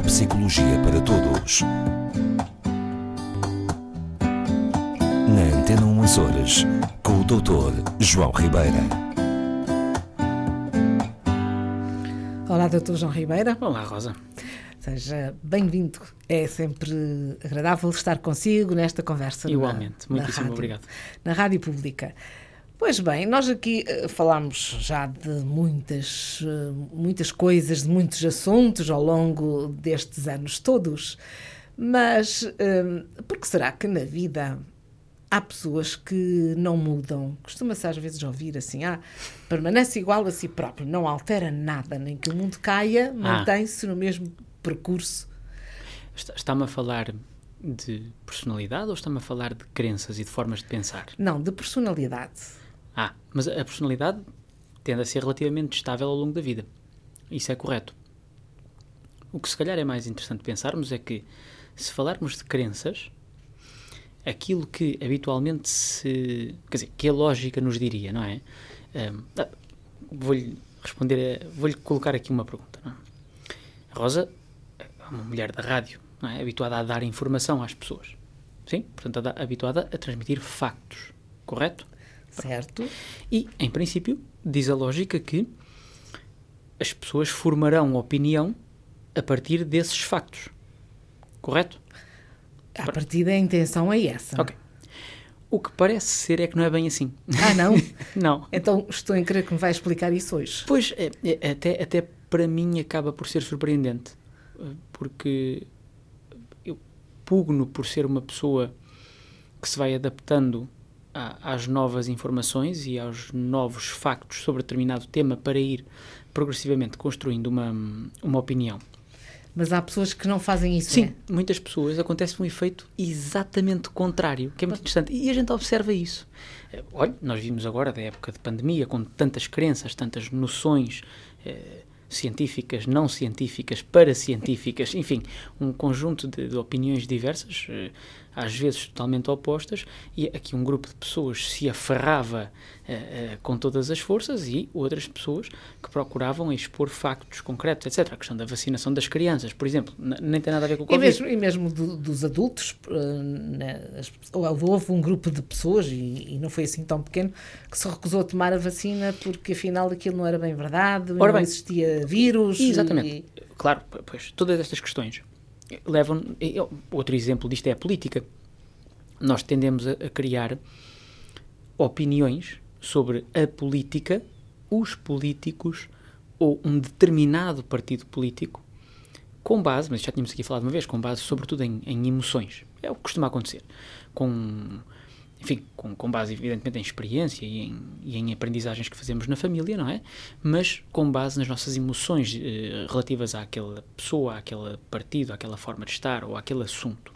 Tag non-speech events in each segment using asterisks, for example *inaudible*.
Neuropsicologia para Todos. Na Antena 1 Horas, com o Dr. João Ribeira. Olá, Dr. João Ribeira. Olá, Rosa. Seja bem-vindo. É sempre agradável estar consigo nesta conversa. Igualmente. Na, Muitíssimo na rádio, obrigado. Na Rádio Pública. Pois bem, nós aqui uh, falámos já de muitas, uh, muitas coisas, de muitos assuntos ao longo destes anos todos, mas uh, por que será que na vida há pessoas que não mudam? Costuma-se às vezes ouvir assim, ah, permanece igual a si próprio, não altera nada, nem que o mundo caia, mantém-se no mesmo percurso. Está- Está-me a falar de personalidade ou está-me a falar de crenças e de formas de pensar? Não, de personalidade. Ah, mas a personalidade tende a ser relativamente estável ao longo da vida. Isso é correto. O que se calhar é mais interessante pensarmos é que, se falarmos de crenças, aquilo que habitualmente se. quer dizer, que a lógica nos diria, não é? Ahm, ah, vou-lhe responder, vou-lhe colocar aqui uma pergunta. Não é? A Rosa é uma mulher da rádio, não é? Habituada a dar informação às pessoas. Sim? Portanto, habituada a transmitir factos. Correto? Certo? E, em princípio, diz a lógica que as pessoas formarão opinião a partir desses factos. Correto? A partir da intenção é essa. Ok. O que parece ser é que não é bem assim. Ah, não? *laughs* não. então estou em crer que me vai explicar isso hoje. Pois, é, é, até, até para mim acaba por ser surpreendente. Porque eu pugno por ser uma pessoa que se vai adaptando a- às novas informações e aos novos factos sobre determinado tema para ir progressivamente construindo uma, uma opinião. Mas há pessoas que não fazem isso. Sim, né? muitas pessoas acontece um efeito exatamente contrário, que é muito interessante. E a gente observa isso. Eh, Olha, nós vimos agora da época de pandemia, com tantas crenças, tantas noções eh, científicas, não científicas, paracientíficas, enfim, um conjunto de, de opiniões diversas, eh, às vezes totalmente opostas, e aqui um grupo de pessoas se aferrava eh, com todas as forças e outras pessoas que procuravam expor factos concretos, etc. A questão da vacinação das crianças, por exemplo, nem tem nada a ver com o E Covid. mesmo, e mesmo do- dos adultos, eh, né, as- houve um grupo de pessoas, e, e não foi assim tão pequeno, que se recusou a tomar a vacina porque afinal aquilo não era bem verdade, Ora não bem. existia vírus. Exatamente. e- Claro, pois, todas estas questões levam. Outro exemplo disto é a política. Nós tendemos a, a criar opiniões sobre a política, os políticos ou um determinado partido político com base, mas já tínhamos aqui falado uma vez, com base sobretudo em, em emoções. É o que costuma acontecer. Com, enfim, com, com base evidentemente em experiência e em, e em aprendizagens que fazemos na família, não é? Mas com base nas nossas emoções eh, relativas àquela pessoa, àquele partido, àquela forma de estar ou àquele assunto.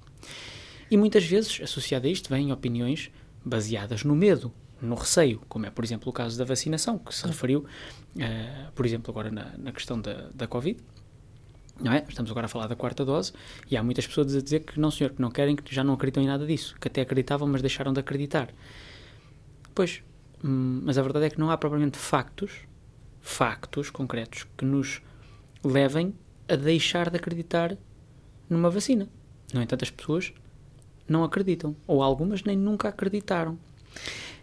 E muitas vezes, associado a isto, vêm opiniões baseadas no medo, no receio, como é, por exemplo, o caso da vacinação, que se referiu, eh, por exemplo, agora na, na questão da, da Covid. Não é? Estamos agora a falar da quarta dose e há muitas pessoas a dizer que não, senhor, que não querem, que já não acreditam em nada disso, que até acreditavam, mas deixaram de acreditar. Pois, hum, mas a verdade é que não há propriamente factos, factos concretos, que nos levem a deixar de acreditar numa vacina. No entanto, as pessoas não acreditam, ou algumas nem nunca acreditaram.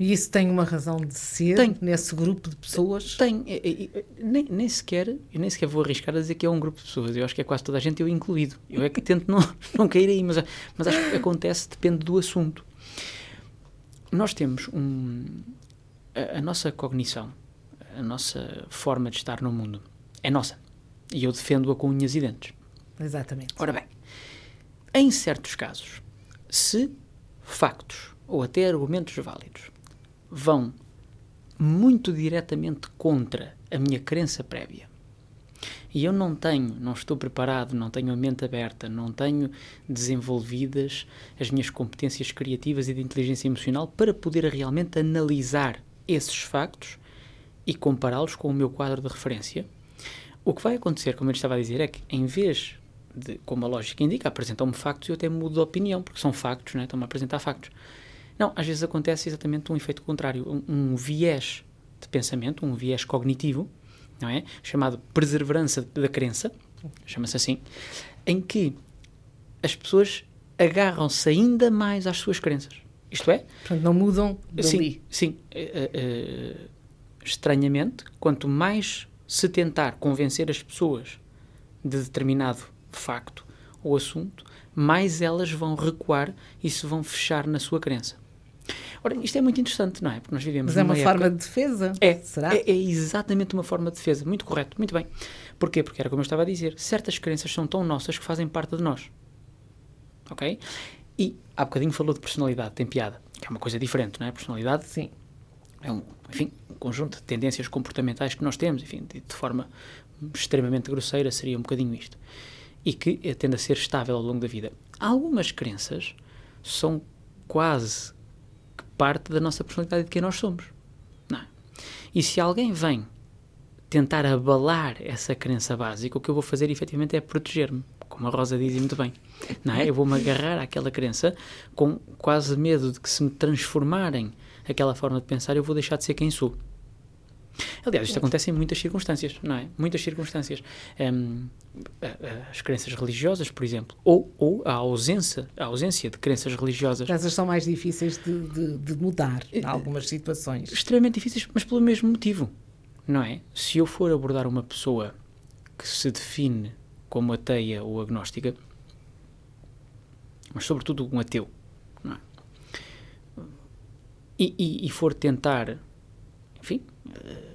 E isso tem uma razão de ser Tem. nesse grupo de pessoas. Tem, nem, nem sequer, eu nem sequer vou arriscar a dizer que é um grupo de pessoas, eu acho que é quase toda a gente, eu incluído. Eu é que tento não, *laughs* não cair aí, mas, mas acho que acontece, depende do assunto. Nós temos um. A, a nossa cognição, a nossa forma de estar no mundo é nossa. E eu defendo-a com unhas e dentes. Exatamente. Ora bem, em certos casos, se factos ou até argumentos válidos vão muito diretamente contra a minha crença prévia e eu não tenho, não estou preparado, não tenho a mente aberta, não tenho desenvolvidas as minhas competências criativas e de inteligência emocional para poder realmente analisar esses factos e compará-los com o meu quadro de referência, o que vai acontecer, como eu estava a dizer, é que em vez de, como a lógica indica, apresentam-me factos e eu até mudo de opinião, porque são factos, não é? estão-me a apresentar factos. Não, às vezes acontece exatamente um efeito contrário, um, um viés de pensamento, um viés cognitivo, não é? Chamado perseverança da crença, chama-se assim, em que as pessoas agarram-se ainda mais às suas crenças. Isto é, Portanto, não mudam dali. Sim, sim. Eh, eh, estranhamente, quanto mais se tentar convencer as pessoas de determinado facto ou assunto, mais elas vão recuar e se vão fechar na sua crença. Ora, isto é muito interessante, não é? Porque nós vivemos Mas é uma numa forma época- de defesa? é, Será? é, é exatamente uma forma de defesa. Muito correto, muito bem. Porquê? Porque era como eu estava a dizer. Certas crenças são tão nossas que fazem parte de nós. Ok? E há bocadinho falou de personalidade, tem piada. Que é uma coisa diferente, não é? Personalidade Sim. é um, enfim, um conjunto de tendências comportamentais que nós temos, enfim, de, de forma extremamente grosseira seria um bocadinho isto. E que tende a ser estável ao longo da vida. Algumas crenças são quase parte da nossa personalidade e de quem nós somos. Não é? E se alguém vem tentar abalar essa crença básica, o que eu vou fazer efetivamente é proteger-me, como a Rosa diz muito bem. Não é? Eu vou-me agarrar àquela crença com quase medo de que se me transformarem aquela forma de pensar, eu vou deixar de ser quem sou. Aliás, isto acontece em muitas circunstâncias, não é? Muitas circunstâncias. A- as crenças religiosas, por exemplo, ou, ou a, ausência, a ausência de crenças religiosas Essas são mais difíceis de, de- de mudar em algumas situações. extremamente difíceis, mas pelo mesmo motivo, não é? Se eu for abordar uma pessoa que se define como ateia ou agnóstica, mas sobretudo um ateu, não é? E, e- e for tentar, enfim,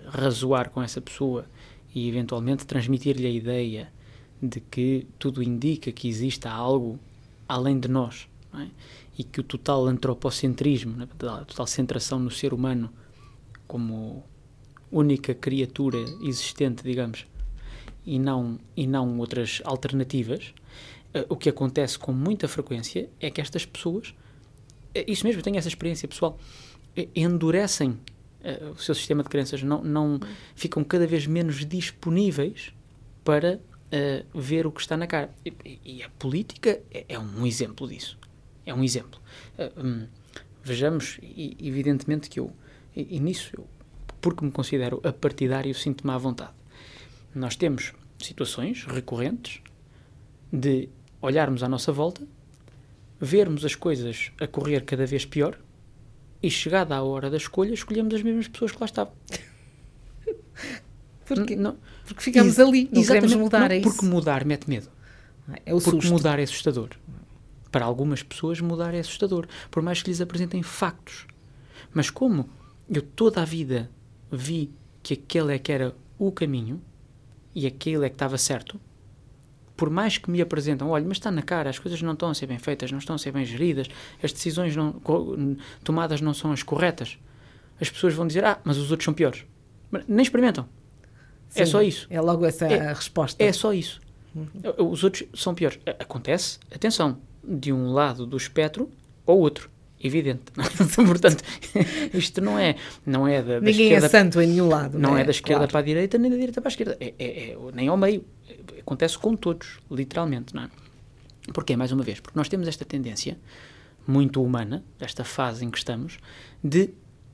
razoar com essa pessoa e eventualmente transmitir-lhe a ideia de que tudo indica que exista algo além de nós, é? e que o total antropocentrismo, né, a total centração no ser humano como única criatura existente, digamos, e não, e não outras alternativas, eh, o que acontece com muita frequência é que estas pessoas, eh, isso mesmo, eu tenho essa experiência pessoal, eh, endurecem eh, o seu sistema de crenças, não, não ficam cada vez menos disponíveis para eh, ver o que está na cara. E, e- a política é, é um exemplo disso. É um exemplo. Eh, hum, vejamos, e, evidentemente que eu, e, e nisso, eu, porque me considero apartidário, sinto-me à vontade. Nós temos situações recorrentes de olharmos à nossa volta, vermos as coisas a correr cada vez pior e, chegada a hora da escolha, escolhemos as mesmas pessoas que lá estavam. *laughs* Porque, não- porque ficamos ali, não queremos mudar, não, é. Porque mudar mete medo. É o Porque susto. mudar é assustador. Para algumas pessoas, mudar é assustador, por mais que lhes apresentem factos. Mas como eu toda a vida vi que aquele é que era o caminho e aquele é que estava certo, por mais que me apresentam, olha, mas está na cara, as coisas não estão a ser bem feitas, não estão a ser bem geridas, as decisões não, tomadas não são as corretas, as pessoas vão dizer, ah, mas os outros são piores. Mas nem experimentam. É Sim, só isso. É logo essa É- a resposta. É só isso. Os outros são piores. Acontece, atenção, de um lado do espectro ou outro. Evidente. *laughs* Portanto, isto não é, não é da, da Ninguém esquerda é santo em nenhum lado. não né? é da esquerda Claro. para a direita, nem da direita para a esquerda. É, é- é- nem ao meio. É- Acontece com todos, literalmente, não é? Porquê? Mais uma vez, porque nós temos esta tendência muito humana, esta fase em que estamos, de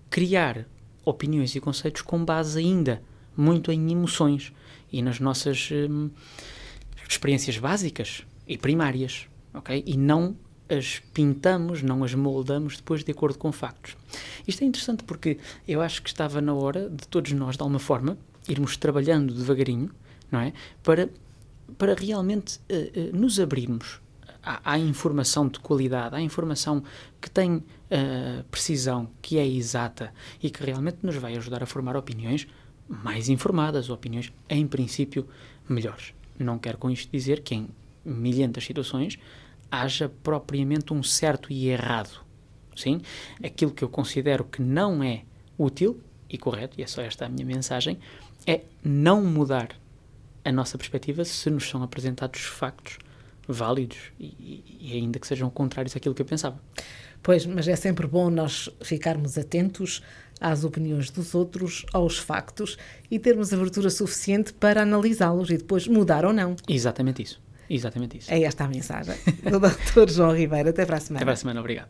criar opiniões e conceitos com base ainda muito em emoções e nas nossas hum, experiências básicas e primárias, ok? E não as pintamos, não as moldamos depois de acordo com factos. Isto é interessante porque eu acho que estava na hora de todos nós, de alguma forma, irmos trabalhando devagarinho, não é? Para, para realmente eh, eh, nos abrirmos à, à informação de qualidade, à informação que tem eh, precisão, que é exata e que realmente nos vai ajudar a formar opiniões mais informadas, opiniões, em princípio, melhores. Não quero com isto dizer que em milhentas situações haja propriamente um certo e errado. Sim? Aquilo que eu considero que não é útil e correto, e é só esta a minha mensagem, é não mudar a nossa perspectiva se nos são apresentados factos válidos e, e- ainda que sejam contrários àquilo que eu pensava. Pois, mas é sempre bom nós ficarmos atentos às opiniões dos outros, aos factos e termos abertura suficiente para analisá-los e depois mudar ou não. Exatamente isso. Exatamente isso. É esta a mensagem do Dr. João Ribeiro. Até para a semana. Até para a semana. Obrigado.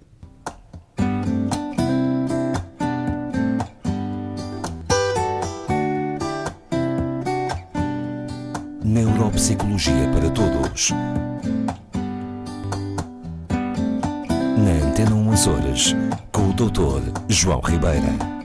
Neuropsicologia para Todos. Na Antena 1 Açores, com o Dr. João Ribeira.